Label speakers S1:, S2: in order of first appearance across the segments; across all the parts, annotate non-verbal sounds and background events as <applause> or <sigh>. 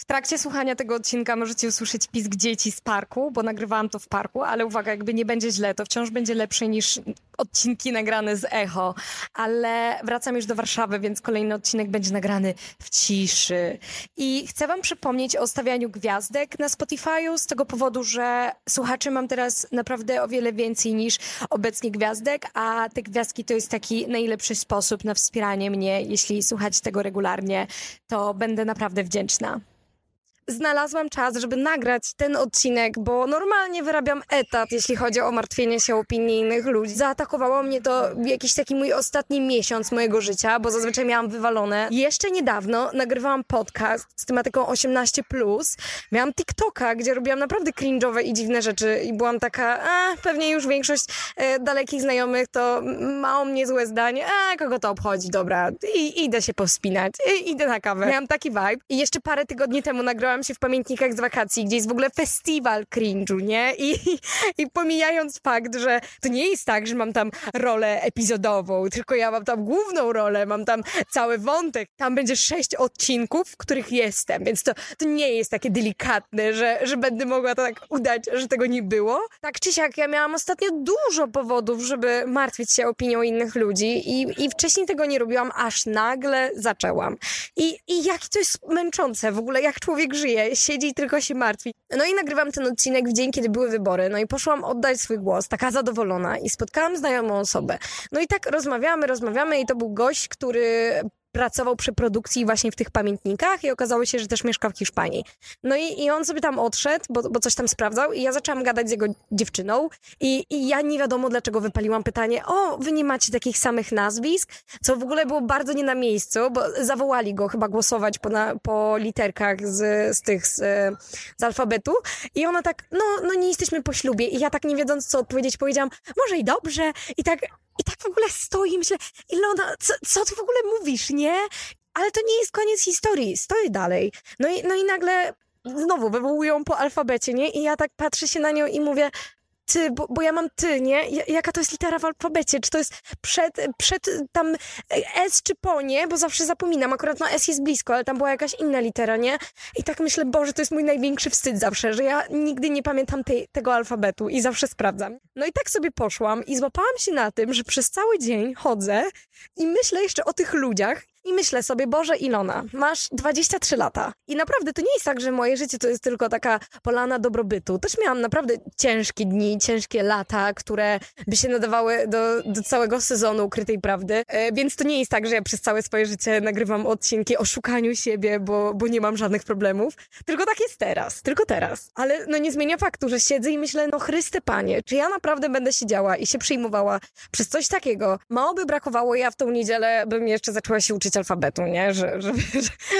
S1: W trakcie słuchania tego odcinka możecie usłyszeć pisk dzieci z parku, bo nagrywałam to w parku, ale uwaga, jakby nie będzie źle, to wciąż będzie lepsze niż odcinki nagrane z echo. Ale wracam już do Warszawy, więc kolejny odcinek będzie nagrany w ciszy. I chcę wam przypomnieć o stawianiu gwiazdek na Spotify'u z tego powodu, że słuchaczy mam teraz naprawdę o wiele więcej niż obecnie gwiazdek, a te gwiazdki to jest taki najlepszy sposób na wspieranie mnie. Jeśli słuchacie tego regularnie, to będę naprawdę wdzięczna znalazłam czas, żeby nagrać ten odcinek, bo normalnie wyrabiam etat, jeśli chodzi o martwienie się opinii innych ludzi. Zaatakowało mnie to jakiś taki mój ostatni miesiąc mojego życia, bo zazwyczaj miałam wywalone. Jeszcze niedawno nagrywałam podcast z tematyką 18+. Miałam TikToka, gdzie robiłam naprawdę cringe'owe i dziwne rzeczy i byłam taka, a pewnie już większość e, dalekich znajomych to ma o mnie złe zdanie, a kogo to obchodzi, dobra, I, idę się powspinać, I, idę na kawę. Miałam taki vibe i jeszcze parę tygodni temu nagrałam się w pamiętnikach z wakacji, gdzie jest w ogóle festiwal cringe'u, nie? I, I pomijając fakt, że to nie jest tak, że mam tam rolę epizodową, tylko ja mam tam główną rolę, mam tam cały wątek. Tam będzie sześć odcinków, w których jestem, więc to, to nie jest takie delikatne, że, że będę mogła to tak udać, że tego nie było. Tak czy siak, ja miałam ostatnio dużo powodów, żeby martwić się opinią innych ludzi i, i wcześniej tego nie robiłam, aż nagle zaczęłam. I, I jak to jest męczące w ogóle, jak człowiek żyje, siedzi i tylko się martwi. No i nagrywam ten odcinek w dzień, kiedy były wybory. No i poszłam oddać swój głos, taka zadowolona i spotkałam znajomą osobę. No i tak rozmawiamy, rozmawiamy i to był gość, który pracował przy produkcji właśnie w tych pamiętnikach i okazało się, że też mieszka w Hiszpanii. No i, i on sobie tam odszedł, bo, bo coś tam sprawdzał i ja zaczęłam gadać z jego dziewczyną i, i ja nie wiadomo dlaczego wypaliłam pytanie, o, wy nie macie takich samych nazwisk, co w ogóle było bardzo nie na miejscu, bo zawołali go chyba głosować po, na, po literkach z, z tych, z, z alfabetu i ona tak, no, no nie jesteśmy po ślubie i ja tak nie wiedząc co odpowiedzieć powiedziałam, może i dobrze i tak i tak w ogóle stoi myślę, Ilona, co, co ty w ogóle mówisz, nie? Ale to nie jest koniec historii, stoi dalej. No i, no i nagle znowu wywołują po alfabecie, nie? I ja tak patrzę się na nią i mówię, ty, bo, bo ja mam ty, nie? Jaka to jest litera w alfabecie? Czy to jest przed, przed tam S czy po, nie? Bo zawsze zapominam, akurat no S jest blisko, ale tam była jakaś inna litera, nie? I tak myślę, Boże, to jest mój największy wstyd zawsze, że ja nigdy nie pamiętam tej, tego alfabetu i zawsze sprawdzam. No i tak sobie poszłam i złapałam się na tym, że przez cały dzień chodzę i myślę jeszcze o tych ludziach i myślę sobie, Boże Ilona, masz 23 lata i naprawdę to nie jest tak, że moje życie to jest tylko taka polana dobrobytu. Też miałam naprawdę ciężkie dni, ciężkie lata, które by się nadawały do, do całego sezonu Ukrytej Prawdy, e, więc to nie jest tak, że ja przez całe swoje życie nagrywam odcinki o szukaniu siebie, bo, bo nie mam żadnych problemów. Tylko tak jest teraz, tylko teraz. Ale no nie zmienia faktu, że siedzę i myślę, no Chryste Panie, czy ja naprawdę będę siedziała i się przyjmowała przez coś takiego? Mało by brakowało, ja w tą niedzielę bym jeszcze zaczęła się uczyć uczyć alfabetu, nie? Że, <laughs> żeby,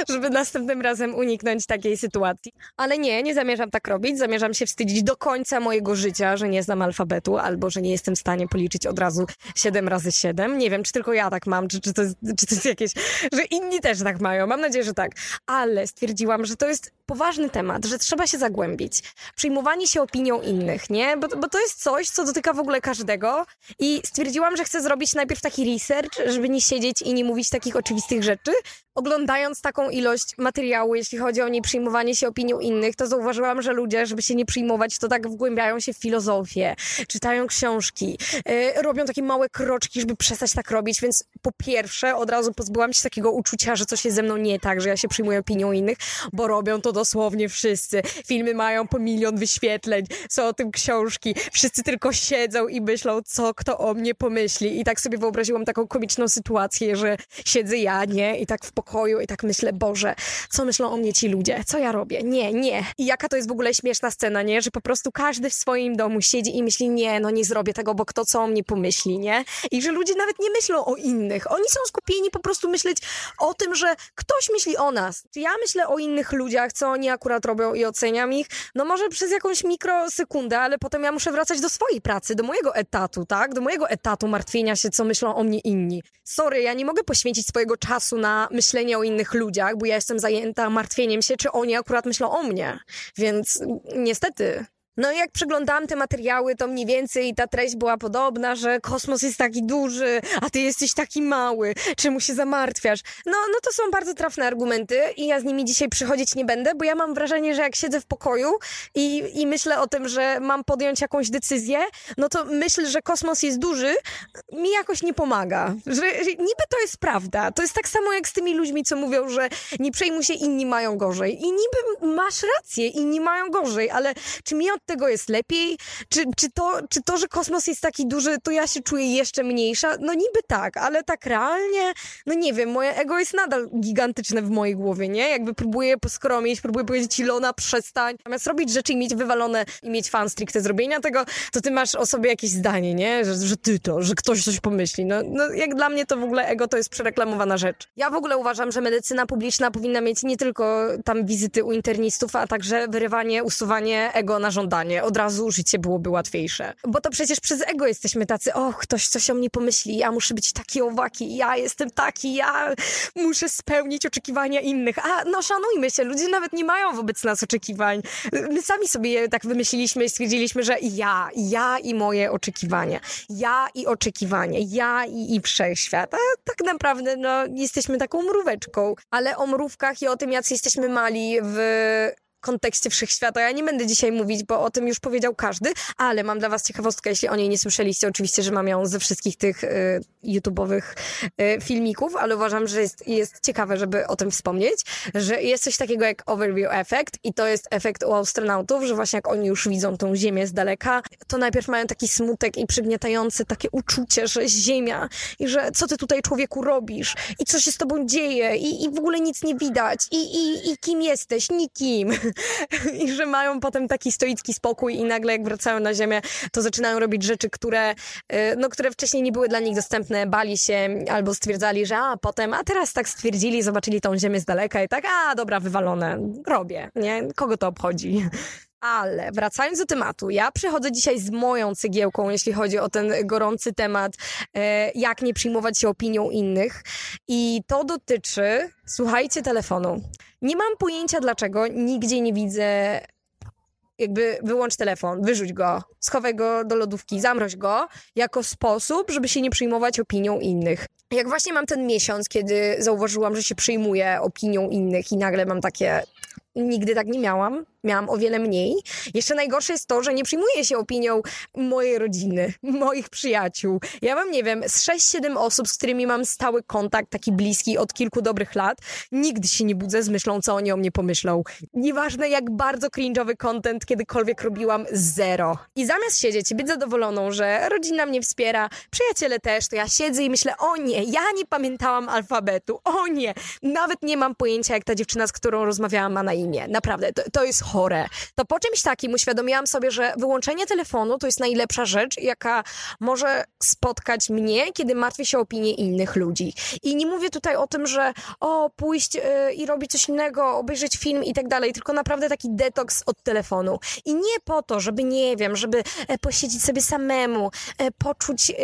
S1: żeby następnym razem uniknąć takiej sytuacji. Ale nie, nie zamierzam tak robić. Zamierzam się wstydzić do końca mojego życia, że nie znam alfabetu albo że nie jestem w stanie policzyć od razu 7 razy 7. Nie wiem, czy tylko ja tak mam, czy, czy, to, czy to jest jakieś, że inni też tak mają. Mam nadzieję, że tak. Ale stwierdziłam, że to jest poważny temat, że trzeba się zagłębić. Przyjmowanie się opinią innych, nie? Bo, bo to jest coś, co dotyka w ogóle każdego i stwierdziłam, że chcę zrobić najpierw taki research, żeby nie siedzieć i nie mówić takich oczywistych rzeczy. Oglądając taką ilość materiału, jeśli chodzi o nie przyjmowanie się opinią innych, to zauważyłam, że ludzie, żeby się nie przyjmować, to tak wgłębiają się w filozofię, czytają książki, yy, robią takie małe kroczki, żeby przestać tak robić, więc po pierwsze od razu pozbyłam się takiego uczucia, że coś jest ze mną nie tak, że ja się przyjmuję opinią innych, bo robią to do dosłownie wszyscy. Filmy mają po milion wyświetleń, są o tym książki. Wszyscy tylko siedzą i myślą, co kto o mnie pomyśli. I tak sobie wyobraziłam taką komiczną sytuację, że siedzę ja, nie? I tak w pokoju i tak myślę, Boże, co myślą o mnie ci ludzie? Co ja robię? Nie, nie. I jaka to jest w ogóle śmieszna scena, nie? Że po prostu każdy w swoim domu siedzi i myśli, nie, no nie zrobię tego, bo kto co o mnie pomyśli, nie? I że ludzie nawet nie myślą o innych. Oni są skupieni po prostu myśleć o tym, że ktoś myśli o nas. Czy ja myślę o innych ludziach, co oni akurat robią i oceniam ich, no może przez jakąś mikrosekundę, ale potem ja muszę wracać do swojej pracy, do mojego etatu, tak? Do mojego etatu martwienia się, co myślą o mnie inni. Sorry, ja nie mogę poświęcić swojego czasu na myślenie o innych ludziach, bo ja jestem zajęta martwieniem się, czy oni akurat myślą o mnie. Więc niestety, No i jak przeglądałam te materiały, to mniej więcej ta treść była podobna, że kosmos jest taki duży, a ty jesteś taki mały, czemu się zamartwiasz? No, no to są bardzo trafne argumenty i ja z nimi dzisiaj przychodzić nie będę, bo ja mam wrażenie, że jak siedzę w pokoju i, i myślę o tym, że mam podjąć jakąś decyzję, no to myśl, że kosmos jest duży, mi jakoś nie pomaga. Że, że niby to jest prawda. To jest tak samo jak z tymi ludźmi, co mówią, że nie przejmuj się, inni mają gorzej. I niby masz rację, inni mają gorzej, ale czy mi od tego jest lepiej? Czy, czy, to, czy to, że kosmos jest taki duży, to ja się czuję jeszcze mniejsza? No niby tak, ale tak realnie, no nie wiem, moje ego jest nadal gigantyczne w mojej głowie, nie? Jakby próbuję poskromić, próbuję powiedzieć Ilona, przestań. Zamiast robić rzeczy i mieć wywalone i mieć fan stricte zrobienia tego, to ty masz o sobie jakieś zdanie, nie? Że, że ty to, że ktoś coś pomyśli. No, no jak dla mnie to w ogóle ego to jest przereklamowana rzecz. Ja w ogóle uważam, że medycyna publiczna powinna mieć nie tylko tam wizyty u internistów, a także wyrywanie, usuwanie ego na żądanie. Od razu życie byłoby łatwiejsze. Bo to przecież przez ego jesteśmy tacy, o, ktoś coś o mnie pomyśli, ja muszę być taki owaki, ja jestem taki, ja muszę spełnić oczekiwania innych. A no szanujmy się, ludzie nawet nie mają wobec nas oczekiwań. My sami sobie je tak wymyśliliśmy i stwierdziliśmy, że ja, ja i moje oczekiwania, ja i oczekiwania, ja i, i wszechświat. A tak naprawdę no, jesteśmy taką mróweczką. Ale o mrówkach i o tym, jacy jesteśmy mali w kontekście wszechświata. Ja nie będę dzisiaj mówić, bo o tym już powiedział każdy, ale mam dla was ciekawostkę, jeśli o niej nie słyszeliście. Oczywiście, że mam ją ze wszystkich tych y, YouTube'owych y, filmików, ale uważam, że jest, jest ciekawe, żeby o tym wspomnieć, że jest coś takiego jak overview effect i to jest efekt u astronautów, że właśnie jak oni już widzą tą Ziemię z daleka, to najpierw mają taki smutek i przygniatające takie uczucie, że Ziemia i że co ty tutaj człowieku robisz i co się z tobą dzieje i, i w ogóle nic nie widać i, i, i kim jesteś? Nikim. <laughs> I że mają potem taki stoicki spokój i nagle jak wracają na ziemię, to zaczynają robić rzeczy, które, y, no, które wcześniej nie były dla nich dostępne, bali się albo stwierdzali, że a potem, a teraz tak stwierdzili, zobaczyli tą ziemię z daleka i tak, a dobra, wywalone, robię, nie? Kogo to obchodzi? Ale wracając do tematu, ja przychodzę dzisiaj z moją cegiełką, jeśli chodzi o ten gorący temat, e, jak nie przyjmować się opinią innych. I to dotyczy, słuchajcie, telefonu. Nie mam pojęcia dlaczego, nigdzie nie widzę jakby wyłącz telefon, wyrzuć go, schowaj go do lodówki, zamroź go, jako sposób, żeby się nie przyjmować opinią innych. Jak właśnie mam ten miesiąc, kiedy zauważyłam, że się przyjmuję opinią innych i nagle mam takie, nigdy tak nie miałam, miałam o wiele mniej. Jeszcze najgorsze jest to, że nie przyjmuję się opinią mojej rodziny, <laughs> moich przyjaciół. Ja mam, nie wiem, z 6-7 osób, z którymi mam stały kontakt, taki bliski od kilku dobrych lat. Nigdy się nie budzę z myślą, co oni o mnie pomyślą. Nieważne, jak bardzo cringe'owy content kiedykolwiek robiłam, zero. I zamiast siedzieć i być zadowoloną, że rodzina mnie wspiera, przyjaciele też, to ja siedzę i myślę, o nie, ja nie pamiętałam alfabetu, o nie, nawet nie mam pojęcia, jak ta dziewczyna, z którą rozmawiałam, ma na imię. Naprawdę, to, to jest chore. To po czymś takim uświadomiłam sobie, że wyłączenie telefonu to jest najlepsza rzecz, jaka może spotkać mnie, kiedy martwię się o opinię innych ludzi. I nie mówię tutaj o tym, że o, pójść yy, i robić coś innego, obejrzeć film i tak dalej, tylko naprawdę taki detoks od telefonu. I nie po to, żeby, nie wiem, żeby e, posiedzieć sobie samemu, e, poczuć, e,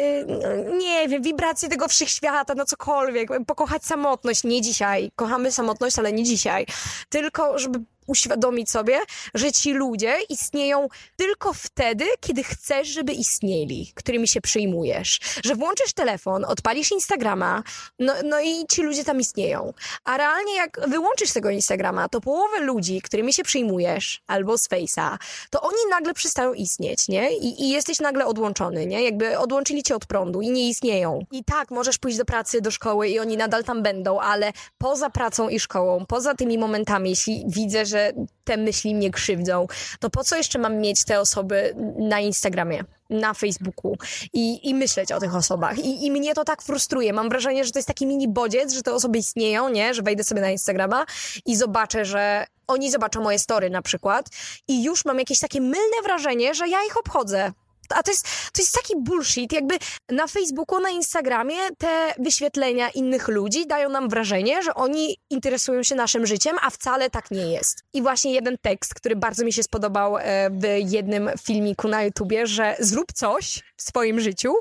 S1: nie wiem, wibracje tego wszechświata, no cokolwiek, pokochać samotność. Nie dzisiaj. Kochamy samotność, ale nie dzisiaj. Tylko, uświadomić sobie, że ci ludzie istnieją tylko wtedy, kiedy chcesz, żeby istnieli, którymi się przyjmujesz. Że włączysz telefon, odpalisz Instagrama, no, no i ci ludzie tam istnieją. A realnie jak wyłączysz tego Instagrama, to połowę ludzi, którymi się przyjmujesz, albo z Face'a, to oni nagle przestają istnieć, nie? I, I jesteś nagle odłączony, nie? Jakby odłączyli cię od prądu i nie istnieją. I tak, możesz pójść do pracy, do szkoły i oni nadal tam będą, ale poza pracą i szkołą, poza tymi momentami, jeśli widzę, że że te myśli mnie krzywdzą, to po co jeszcze mam mieć te osoby na Instagramie? na Facebooku i, i myśleć o tych osobach. I, I mnie to tak frustruje. Mam wrażenie, że to jest taki mini bodziec, że te osoby istnieją, nie? Że wejdę sobie na Instagrama i zobaczę, że oni zobaczą moje story na przykład i już mam jakieś takie mylne wrażenie, że ja ich obchodzę. A to jest, to jest taki bullshit, jakby na Facebooku, na Instagramie te wyświetlenia innych ludzi dają nam wrażenie, że oni interesują się naszym życiem, a wcale tak nie jest. I właśnie jeden tekst, który bardzo mi się spodobał e, w jednym filmiku na YouTubie, że zrób coś w swoim życiu,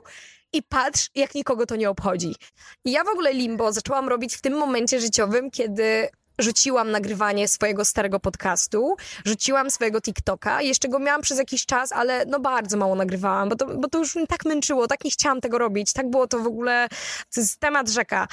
S1: i patrz, jak nikogo to nie obchodzi. I ja w ogóle limbo zaczęłam robić w tym momencie życiowym, kiedy rzuciłam nagrywanie swojego starego podcastu, rzuciłam swojego TikToka, jeszcze go miałam przez jakiś czas, ale no bardzo mało nagrywałam, bo to, bo to już mnie tak męczyło, tak nie chciałam tego robić, tak było to w ogóle, to jest temat rzeka.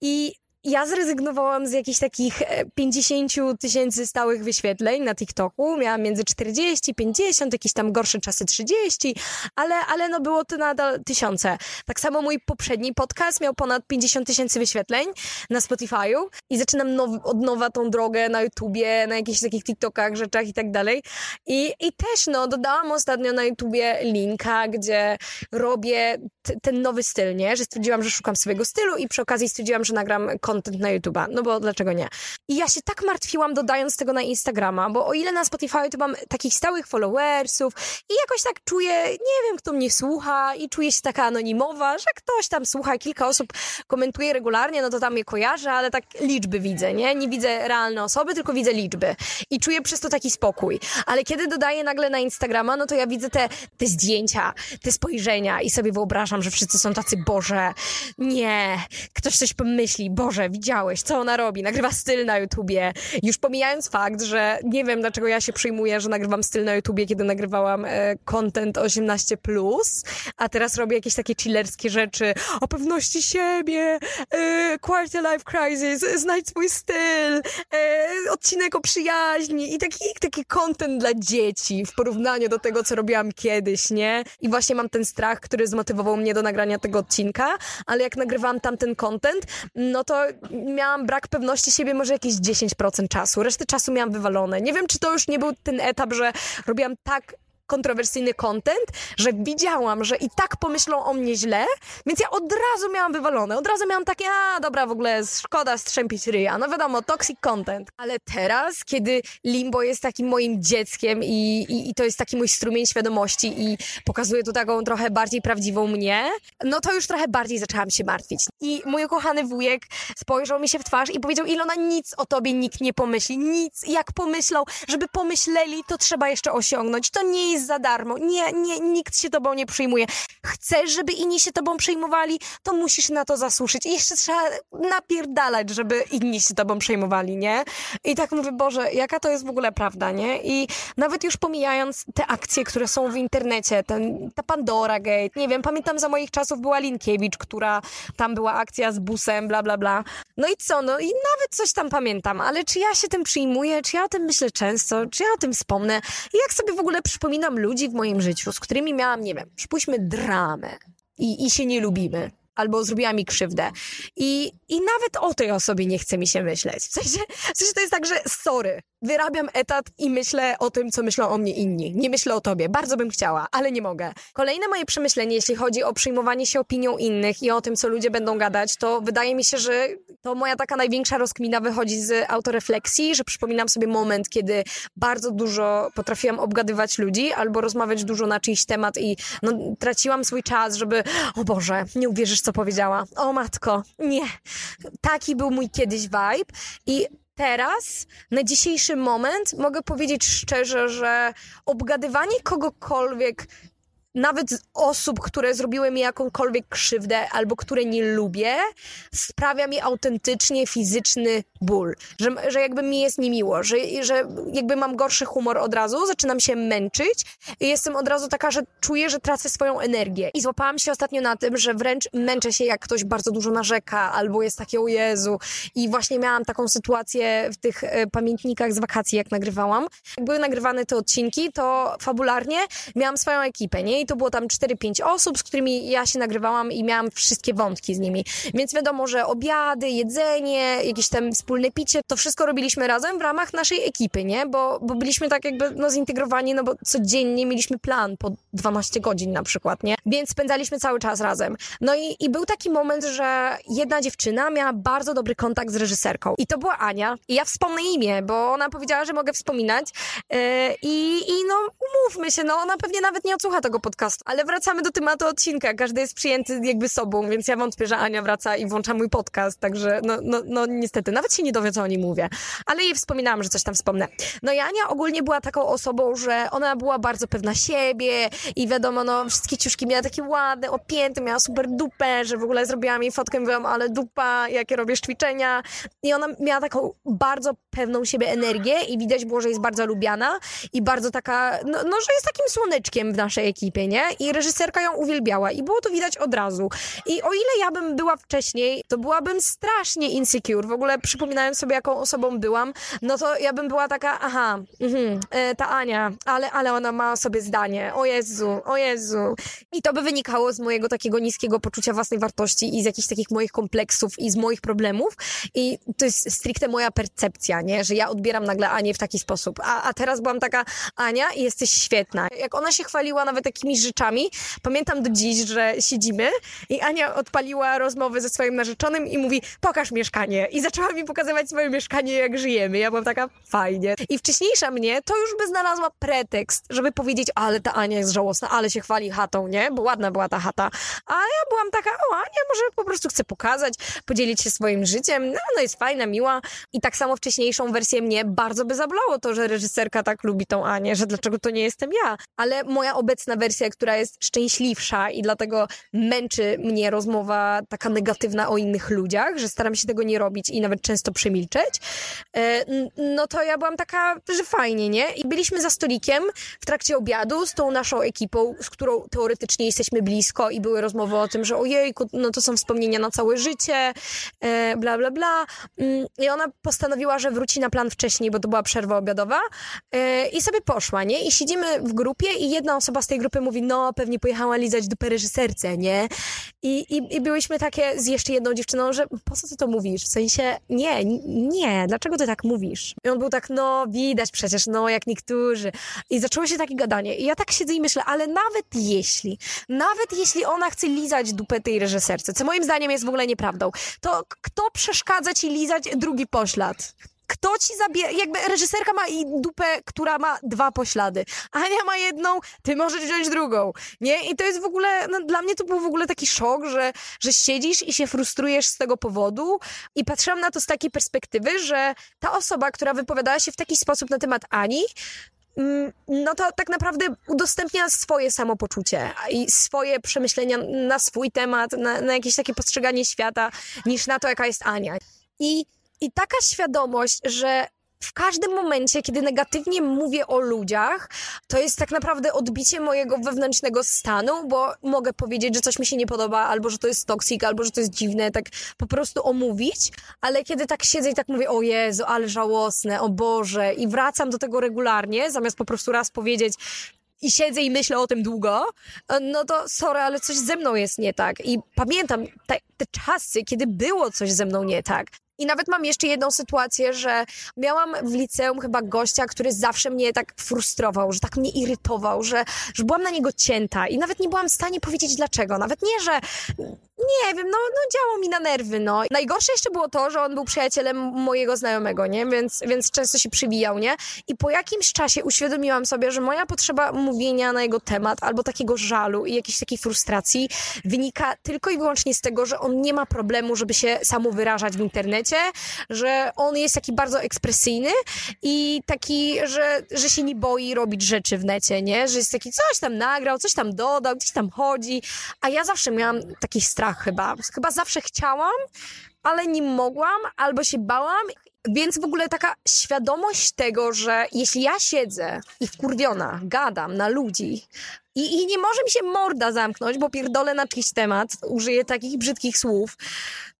S1: I ja zrezygnowałam z jakichś takich 50 e, tysięcy stałych wyświetleń na TikToku. Miałam między 40, 50, jakieś tam gorsze czasy 30, ale, ale no było to nadal tysiące. Tak samo mój poprzedni podcast miał ponad 50 tysięcy wyświetleń na Spotify'u i zaczynam now, od nowa tą drogę na YouTubie, na jakichś takich TikTokach, rzeczach i tak dalej. I, i też no, dodałam ostatnio na YouTubie linka, gdzie robię ten nowy styl, nie? Że stwierdziłam, że szukam swojego stylu i przy okazji stwierdziłam, że nagram content na YouTube'a, no bo dlaczego nie? I ja się tak martwiłam dodając tego na Instagrama, bo o ile na Spotify to mam takich stałych followersów i jakoś tak czuję, nie wiem kto mnie słucha i czuję się taka anonimowa, że ktoś tam słucha, kilka osób komentuje regularnie, no to tam je kojarzę, ale tak liczby widzę, nie? Nie widzę realne osoby, tylko widzę liczby i czuję przez to taki spokój. Ale kiedy dodaję nagle na Instagrama, no to ja widzę te, te zdjęcia, te spojrzenia i sobie wyobrażam, że wszyscy są tacy, Boże, nie, ktoś coś pomyśli, Boże, Boże, widziałeś, co ona robi, nagrywa styl na YouTubie. Już pomijając fakt, że nie wiem, dlaczego ja się przyjmuję, że nagrywam styl na YouTubie, kiedy nagrywałam e, content 18+, a teraz robię jakieś takie chillerskie rzeczy o pewności siebie, e, quarter life crisis, znajdź swój styl, e, odcinek o przyjaźni i taki, taki content dla dzieci w porównaniu do tego, co robiłam kiedyś, nie? I właśnie mam ten strach, który zmotywował mnie do nagrania tego odcinka, ale jak nagrywałam tamten content, no to miałam brak pewności siebie może jakieś 10% czasu. Resztę czasu miałam wywalone. Nie wiem, czy to już nie był ten etap, że robiłam tak kontrowersyjny content, że widziałam, że i tak pomyślą o mnie źle, więc ja od razu miałam wywalone. Od razu miałam takie, a dobra, w ogóle szkoda strzępić ryja. No wiadomo, toxic content. Ale teraz, kiedy Limbo jest takim moim dzieckiem i, i, i to jest taki mój strumień świadomości i pokazuje tu taką trochę bardziej prawdziwą mnie, no to już trochę bardziej zaczęłam się martwić. I mój ukochany wujek spojrzał mi się w twarz i powiedział, Ilona, nic o tobie nikt nie pomyśli. Nic, jak pomyślał, żeby pomyśleli, to trzeba jeszcze osiągnąć. To nie jest jest za darmo. Nie, nie, nikt się tobą nie przyjmuje. Chcesz, żeby inni się tobą przejmowali, to musisz na to zasłużyć. I jeszcze trzeba napierdalać, żeby inni się tobą przejmowali, nie? I tak mówię, Boże, jaka to jest w ogóle prawda, nie? I nawet już pomijając te akcje, które są w internecie, ten, ta Pandora Gate, nie wiem, pamiętam za moich czasów była Linkiewicz, która tam była akcja z busem, bla, bla, bla. No i co? No i nawet coś tam pamiętam, ale czy ja się tym przyjmuję, czy ja o tym myślę często, czy ja o tym wspomnę? I jak sobie w ogóle przypominam ludzi w moim życiu, z którymi miałam, nie wiem, przypuśćmy dramę i, i się nie lubimy albo zrobiła mi krzywdę. I, I nawet o tej osobie nie chce mi się myśleć. W sensie, w sensie to jest tak, że sorry, wyrabiam etat i myślę o tym, co myślą o mnie inni. Nie myślę o tobie. Bardzo bym chciała, ale nie mogę. Kolejne moje przemyślenie, jeśli chodzi o przyjmowanie się opinią innych i o tym, co ludzie będą gadać, to wydaje mi się, że to moja taka największa rozkmina wychodzi z autorefleksji, że przypominam sobie moment, kiedy bardzo dużo potrafiłam obgadywać ludzi albo rozmawiać dużo na czyjś temat i no, traciłam swój czas, żeby o Boże, nie uwierzysz, co powiedziała. O matko, nie. Taki był mój kiedyś vibe i teraz, na dzisiejszy moment, mogę powiedzieć szczerze, że obgadywanie kogokolwiek nawet z osób, które zrobiły mi jakąkolwiek krzywdę albo które nie lubię, sprawia mi autentycznie fizyczny ból. Że, że jakby mi jest niemiło, że, że jakby mam gorszy humor od razu, zaczynam się męczyć i jestem od razu taka, że czuję, że tracę swoją energię. I złapałam się ostatnio na tym, że wręcz męczę się, jak ktoś bardzo dużo narzeka albo jest takie o Jezu. I właśnie miałam taką sytuację w tych e, pamiętnikach z wakacji, jak nagrywałam. Jak były nagrywane te odcinki, to fabularnie miałam swoją ekipę, nie? I to było tam 4-5 osób, z którymi ja się nagrywałam i miałam wszystkie wątki z nimi. Więc wiadomo, że obiady, jedzenie, jakieś tam wspólne picie, to wszystko robiliśmy razem w ramach naszej ekipy, nie? Bo, bo byliśmy tak jakby no, zintegrowani, no bo codziennie mieliśmy plan po 12 godzin na przykład, nie? Więc spędzaliśmy cały czas razem. No i, i był taki moment, że jedna dziewczyna miała bardzo dobry kontakt z reżyserką. I to była Ania. I ja wspomnę imię, bo ona powiedziała, że mogę wspominać. Yy, i, I no, umówmy się, no ona pewnie nawet nie odsłucha tego podcastu, podcastu. Ale wracamy do tematu odcinka. Każdy jest przyjęty jakby sobą, więc ja wątpię, że Ania wraca i włącza mój podcast. Także no, no, no niestety, nawet się nie dowie, co o niej mówię. Ale jej wspominałam, że coś tam wspomnę. No i Ania ogólnie była taką osobą, że ona była bardzo pewna siebie i wiadomo, no wszystkie ciuszki miała takie ładne, opięte, miała super dupę, że w ogóle zrobiłam jej fotkę i mówiłam, ale dupa, jakie robisz ćwiczenia. I ona miała taką bardzo pewną siebie energię i widać było, że jest bardzo lubiana i bardzo taka, no, no że jest takim słoneczkiem w naszej ekipie, nie? I reżyserka ją uwielbiała i było to widać od razu. I o ile ja bym była wcześniej, to byłabym strasznie insecure. W ogóle przypominając sobie, jaką osobą byłam, no to ja bym była taka, aha, mhm, e, ta Ania, ale, ale ona ma sobie zdanie. O Jezu, o Jezu. I to by wynikało z mojego takiego niskiego poczucia własnej wartości i z jakichś takich moich kompleksów i z moich problemów. I to jest stricte moja percepcja, nie? Że ja odbieram nagle Anię w taki sposób. A, a teraz byłam taka, Ania, jesteś świetna. Jak ona się chwaliła nawet takimi rzeczami, pamiętam do dziś, że siedzimy i Ania odpaliła rozmowę ze swoim narzeczonym i mówi, pokaż mieszkanie. I zaczęła mi pokazywać swoje mieszkanie, jak żyjemy. Ja byłam taka, fajnie. I wcześniejsza mnie to już by znalazła pretekst, żeby powiedzieć, ale ta Ania jest żałosna, ale się chwali chatą, nie? Bo ładna była ta chata. A ja byłam taka, o Ania może po prostu chce pokazać, podzielić się swoim życiem. No, no jest fajna, miła. I tak samo wcześniejszą wersję mnie bardzo by zabolało to, że reżyserka tak lubi tą Anię, że dlaczego to nie jestem ja. Ale moja obecna wersja, która jest szczęśliwsza i dlatego męczy mnie rozmowa taka negatywna o innych ludziach, że staram się tego nie robić i nawet często przemilczeć, e, no to ja byłam taka, że fajnie, nie? I byliśmy za stolikiem w trakcie obiadu z tą naszą ekipą, z którą teoretycznie jesteśmy blisko i były rozmowy o tym, że ojejku, no to są wspomnienia na całe życie, e, bla, bla, bla. Mm, I ona postanowiła, że wróci na plan wcześniej, bo to była przerwa obiadowa e, i sobie poszła, nie? I siedzimy w grupie i jedna osoba z tej grupy mówi, no pewnie pojechała lizać dupę reżyserce, nie? I, i, I byłyśmy takie z jeszcze jedną dziewczyną, że po co ty to mówisz? W sensie, nie, nie, dlaczego ty tak mówisz? I on był tak, no widać przecież, no jak niektórzy. I zaczęło się takie gadanie. I ja tak siedzę i myślę, ale nawet jeśli, nawet jeśli ona chce lizać dupę tej reżyserce, co moim zdaniem jest w ogóle nieprawdą, to kto przeszkadza ci lizać drugi poślad? Kto ci zabie... Jakby reżyserka ma i dupę, która ma dwa poślady. Ania ma jedną, ty możesz wziąć drugą. Nie? I to jest w ogóle... No, dla mnie to był w ogóle taki szok, że, że siedzisz i się frustrujesz z tego powodu. I patrzyłam na to z takiej perspektywy, że ta osoba, która wypowiadała się w taki sposób na temat Ani, mm, no to tak naprawdę udostępnia swoje samopoczucie i swoje przemyślenia na swój temat, na, na jakieś takie postrzeganie świata, niż na to, jaka jest Ania. I i taka świadomość, że w każdym momencie, kiedy negatywnie mówię o ludziach, to jest tak naprawdę odbicie mojego wewnętrznego stanu, bo mogę powiedzieć, że coś mi się nie podoba, albo że to jest toksik, albo że to jest dziwne, tak po prostu omówić, ale kiedy tak siedzę i tak mówię, o Jezu, ale żałosne, o Boże, i wracam do tego regularnie, zamiast po prostu raz powiedzieć, i siedzę i myślę o tym długo, no to sorry, ale coś ze mną jest nie tak. I pamiętam te, te czasy, kiedy było coś ze mną nie tak. I nawet mam jeszcze jedną sytuację, że miałam w liceum chyba gościa, który zawsze mnie tak frustrował, że tak mnie irytował, że, że byłam na niego cięta i nawet nie byłam w stanie powiedzieć dlaczego. Nawet nie, że nie wiem, no, no działo mi na nerwy, no. Najgorsze jeszcze było to, że on był przyjacielem mojego znajomego, nie? Więc, więc często się przybijał, nie? I po jakimś czasie uświadomiłam sobie, że moja potrzeba mówienia na jego temat albo takiego żalu i jakiejś takiej frustracji wynika tylko i wyłącznie z tego, że on nie ma problemu, żeby się samo wyrażać w internecie, że on jest taki bardzo ekspresyjny i taki, że, że się nie boi robić rzeczy w necie, nie? Że jest taki coś tam nagrał, coś tam dodał, gdzieś tam chodzi, a ja zawsze miałam taki strach chyba. Chyba zawsze chciałam, ale nie mogłam albo się bałam. Więc w ogóle taka świadomość tego, że jeśli ja siedzę i wkurwiona gadam na ludzi i, i nie może mi się morda zamknąć, bo pierdolę na czyjś temat, użyję takich brzydkich słów,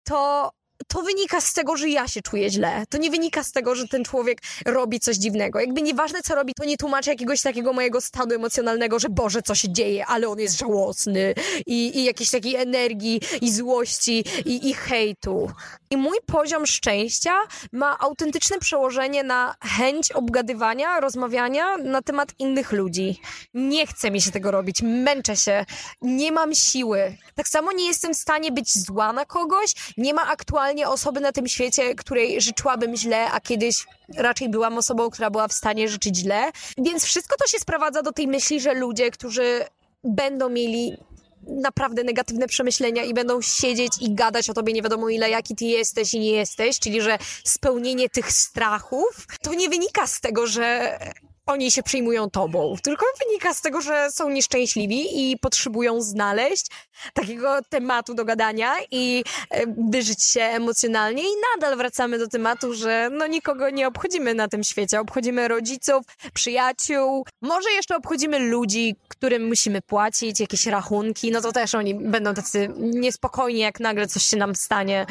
S1: to to wynika z tego, że ja się czuję źle. To nie wynika z tego, że ten człowiek robi coś dziwnego. Jakby nieważne, co robi, to nie tłumaczy jakiegoś takiego mojego stanu emocjonalnego, że Boże, co się dzieje, ale on jest żałosny i, i jakiejś takiej energii i złości i, i hejtu. I mój poziom szczęścia ma autentyczne przełożenie na chęć obgadywania, rozmawiania na temat innych ludzi. Nie chce mi się tego robić, męczę się, nie mam siły. Tak samo nie jestem w stanie być zła na kogoś, nie ma aktualnie osoby na tym świecie, której życzyłabym źle, a kiedyś raczej byłam osobą, która była w stanie życzyć źle. Więc wszystko to się sprowadza do tej myśli, że ludzie, którzy
S2: będą mieli naprawdę negatywne przemyślenia i będą siedzieć i gadać o tobie nie wiadomo ile, jaki ty jesteś i nie jesteś, czyli że spełnienie tych strachów, to nie wynika z tego, że oni się przyjmują tobą, tylko wynika z tego, że są nieszczęśliwi i potrzebują znaleźć takiego tematu do gadania i e, wyżyć się emocjonalnie. I nadal wracamy do tematu, że no nikogo nie obchodzimy na tym świecie. Obchodzimy rodziców, przyjaciół, może jeszcze obchodzimy ludzi, którym musimy płacić, jakieś rachunki, no to też oni będą tacy niespokojni, jak nagle coś się nam stanie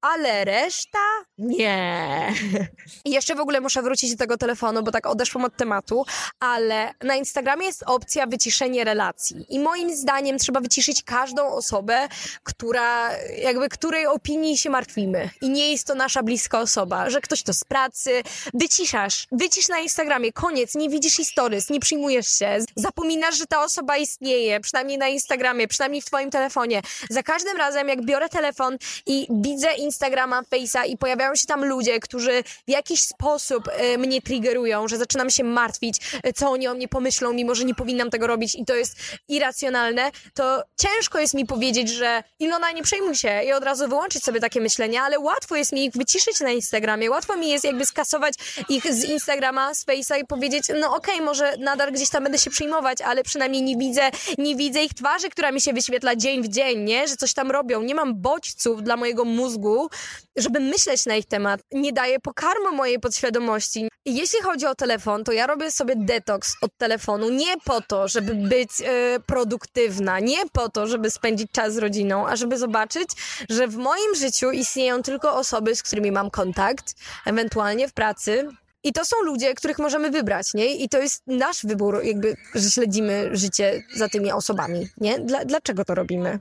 S2: ale reszta nie. <laughs> I jeszcze w ogóle muszę wrócić do tego telefonu, bo tak odeszłam od tematu, ale na Instagramie jest opcja wyciszenie relacji. I moim zdaniem trzeba wyciszyć każdą osobę, która, jakby której opinii się martwimy. I nie jest to nasza bliska osoba, że ktoś to z pracy. Wyciszasz, wycisz na Instagramie, koniec, nie widzisz historii, nie przyjmujesz się, zapominasz, że ta osoba istnieje, przynajmniej na Instagramie, przynajmniej w twoim telefonie. Za każdym razem, jak biorę telefon i widzę Instagrama, Face'a i pojawiają się tam ludzie, którzy w jakiś sposób y, mnie triggerują, że zaczynam się martwić, y, co oni o mnie pomyślą, mimo że nie powinnam tego robić i to jest irracjonalne, to ciężko jest mi powiedzieć, że Ilona, nie przejmuj się i od razu wyłączyć sobie takie myślenia, ale łatwo jest mi ich wyciszyć na Instagramie, łatwo mi jest jakby skasować ich z Instagrama, z Face'a i powiedzieć, no okej, okay, może nadal gdzieś tam będę się przyjmować, ale przynajmniej nie widzę, nie widzę ich twarzy, która mi się wyświetla dzień w dzień, nie? Że coś tam robią. Nie mam bodźców dla mojego mózgu, żeby myśleć na ich temat. Nie daję pokarmu mojej podświadomości. Jeśli chodzi o telefon, to ja robię sobie detoks od telefonu nie po to, żeby być y, produktywna, nie po to, żeby spędzić czas z rodziną, a żeby zobaczyć, że w moim życiu istnieją tylko osoby, z którymi mam kontakt, ewentualnie w pracy, i to są ludzie, których możemy wybrać, nie? I to jest nasz wybór, jakby, że śledzimy życie za tymi osobami, nie? Dla, dlaczego to robimy?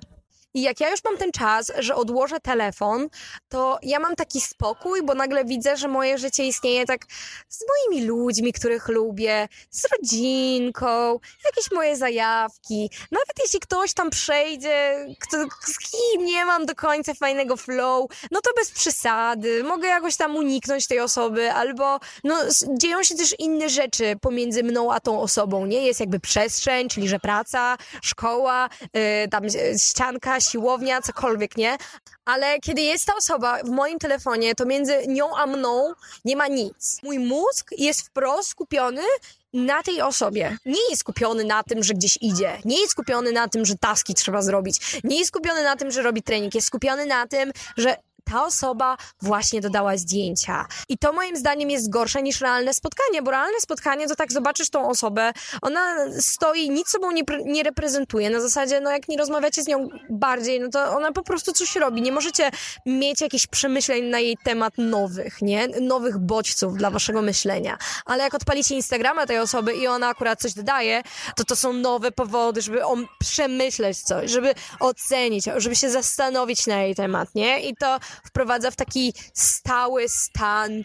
S2: I jak ja już mam ten czas, że odłożę telefon, to ja mam taki spokój, bo nagle widzę, że moje życie istnieje tak z moimi ludźmi, których lubię, z rodzinką, jakieś moje zajawki. Nawet jeśli ktoś tam przejdzie, kto, z kim nie mam do końca fajnego flow, no to bez przesady. Mogę jakoś tam uniknąć tej osoby, albo no, dzieją się też inne rzeczy pomiędzy mną a tą osobą, nie? Jest jakby przestrzeń, czyli że praca, szkoła, yy, tam ścianka, siłownia, cokolwiek, nie? Ale kiedy jest ta osoba w moim telefonie, to między nią a mną nie ma nic. Mój mózg jest wprost skupiony na tej osobie. Nie jest skupiony na tym, że gdzieś idzie. Nie jest skupiony na tym, że taski trzeba zrobić. Nie jest skupiony na tym, że robi trening. Jest skupiony na tym, że ta osoba właśnie dodała zdjęcia. I to moim zdaniem jest gorsze niż realne spotkanie, bo realne spotkanie to tak zobaczysz tą osobę, ona stoi, nic sobą nie, nie reprezentuje. Na zasadzie, no jak nie rozmawiacie z nią bardziej, no to ona po prostu coś robi. Nie możecie mieć jakichś przemyśleń na jej temat nowych, nie? Nowych bodźców dla waszego myślenia. Ale jak odpalicie Instagrama tej osoby i ona akurat coś dodaje, to to są nowe powody, żeby on przemyśleć coś, żeby ocenić, żeby się zastanowić na jej temat, nie? I to wprowadza w taki stały stan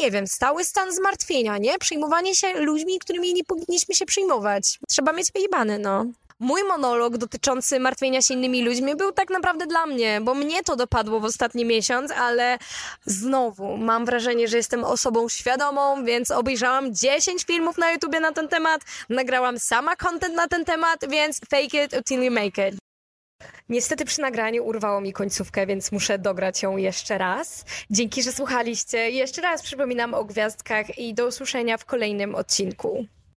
S2: nie wiem, stały stan zmartwienia, nie? Przyjmowanie się ludźmi, którymi nie powinniśmy się przyjmować. Trzeba mieć wyjebane, no. Mój monolog dotyczący martwienia się innymi ludźmi był tak naprawdę dla mnie, bo mnie to dopadło w ostatni miesiąc, ale znowu mam wrażenie, że jestem osobą świadomą, więc obejrzałam 10 filmów na YouTubie na ten temat, nagrałam sama content na ten temat, więc fake it until you make it. Niestety przy nagraniu urwało mi końcówkę, więc muszę dograć ją jeszcze raz. Dzięki, że słuchaliście. Jeszcze raz przypominam o gwiazdkach i do usłyszenia w kolejnym odcinku.